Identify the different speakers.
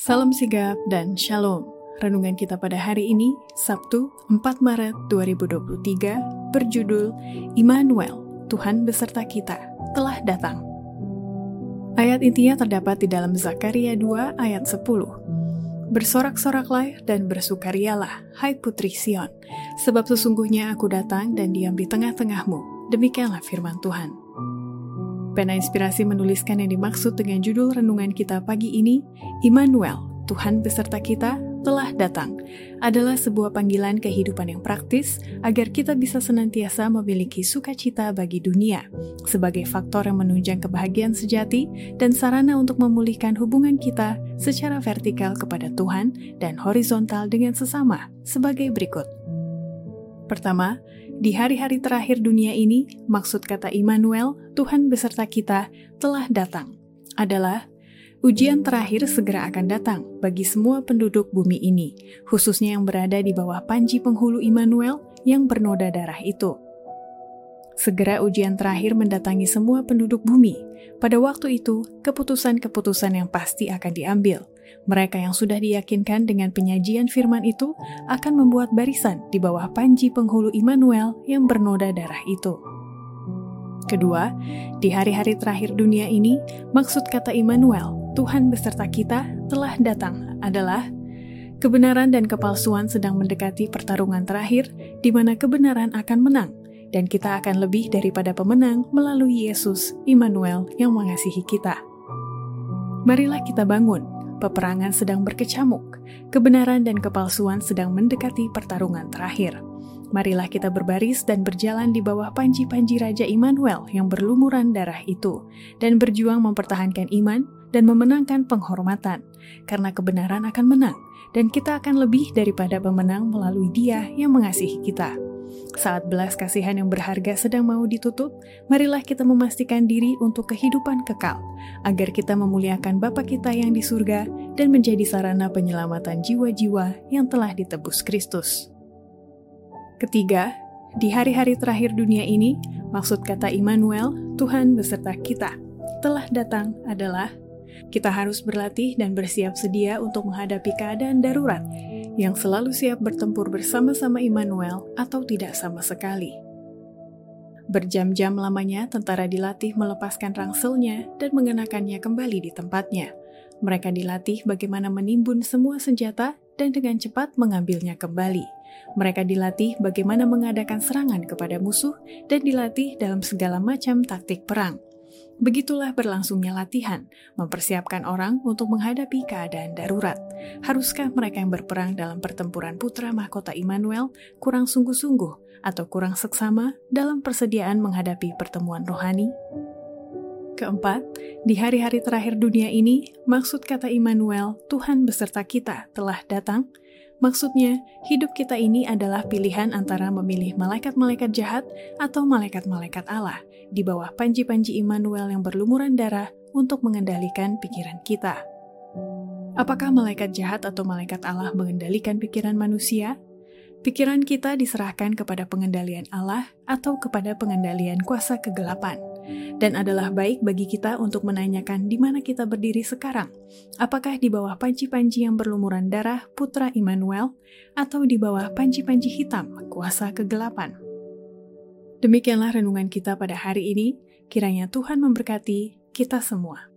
Speaker 1: Salam sigap dan shalom. Renungan kita pada hari ini, Sabtu 4 Maret 2023, berjudul Immanuel, Tuhan beserta kita, telah datang. Ayat intinya terdapat di dalam Zakaria 2 ayat 10. Bersorak-soraklah dan bersukarialah, hai putri Sion, sebab sesungguhnya aku datang dan diam di tengah-tengahmu. Demikianlah firman Tuhan. Pena Inspirasi menuliskan yang dimaksud dengan judul renungan kita pagi ini, Immanuel, Tuhan beserta kita, telah datang, adalah sebuah panggilan kehidupan yang praktis agar kita bisa senantiasa memiliki sukacita bagi dunia, sebagai faktor yang menunjang kebahagiaan sejati dan sarana untuk memulihkan hubungan kita secara vertikal kepada Tuhan dan horizontal dengan sesama, sebagai berikut. Pertama, di hari-hari terakhir dunia ini, maksud kata Immanuel, Tuhan beserta kita, telah datang, adalah ujian terakhir segera akan datang bagi semua penduduk bumi ini, khususnya yang berada di bawah panji penghulu Immanuel yang bernoda darah itu. Segera ujian terakhir mendatangi semua penduduk bumi. Pada waktu itu, keputusan-keputusan yang pasti akan diambil – mereka yang sudah diyakinkan dengan penyajian firman itu akan membuat barisan di bawah panji penghulu Immanuel yang bernoda darah itu. Kedua, di hari-hari terakhir dunia ini, maksud kata Immanuel, Tuhan beserta kita, telah datang adalah kebenaran dan kepalsuan sedang mendekati pertarungan terakhir di mana kebenaran akan menang dan kita akan lebih daripada pemenang melalui Yesus, Immanuel yang mengasihi kita. Marilah kita bangun, peperangan sedang berkecamuk, kebenaran dan kepalsuan sedang mendekati pertarungan terakhir. Marilah kita berbaris dan berjalan di bawah panji-panji Raja Immanuel yang berlumuran darah itu, dan berjuang mempertahankan iman dan memenangkan penghormatan, karena kebenaran akan menang, dan kita akan lebih daripada pemenang melalui Dia yang mengasihi kita. Saat belas kasihan yang berharga sedang mau ditutup, marilah kita memastikan diri untuk kehidupan kekal, agar kita memuliakan Bapa kita yang di surga dan menjadi sarana penyelamatan jiwa-jiwa yang telah ditebus Kristus. Ketiga, di hari-hari terakhir dunia ini, maksud kata Immanuel, Tuhan beserta kita, telah datang adalah kita harus berlatih dan bersiap sedia untuk menghadapi keadaan darurat yang selalu siap bertempur bersama-sama Immanuel atau tidak sama sekali. Berjam-jam lamanya tentara dilatih melepaskan rangselnya dan mengenakannya kembali di tempatnya. Mereka dilatih bagaimana menimbun semua senjata dan dengan cepat mengambilnya kembali. Mereka dilatih bagaimana mengadakan serangan kepada musuh dan dilatih dalam segala macam taktik perang. Begitulah berlangsungnya latihan, mempersiapkan orang untuk menghadapi keadaan darurat. Haruskah mereka yang berperang dalam pertempuran putra mahkota Immanuel kurang sungguh-sungguh atau kurang seksama dalam persediaan menghadapi pertemuan rohani? Keempat, di hari-hari terakhir dunia ini, maksud kata Immanuel, Tuhan beserta kita, telah datang Maksudnya, hidup kita ini adalah pilihan antara memilih malaikat-malaikat jahat atau malaikat-malaikat Allah di bawah panji-panji Immanuel yang berlumuran darah untuk mengendalikan pikiran kita. Apakah malaikat jahat atau malaikat Allah mengendalikan pikiran manusia? Pikiran kita diserahkan kepada pengendalian Allah atau kepada pengendalian kuasa kegelapan dan adalah baik bagi kita untuk menanyakan di mana kita berdiri sekarang. Apakah di bawah panci-panci yang berlumuran darah putra Immanuel atau di bawah panci-panci hitam kuasa kegelapan? Demikianlah renungan kita pada hari ini. Kiranya Tuhan memberkati kita semua.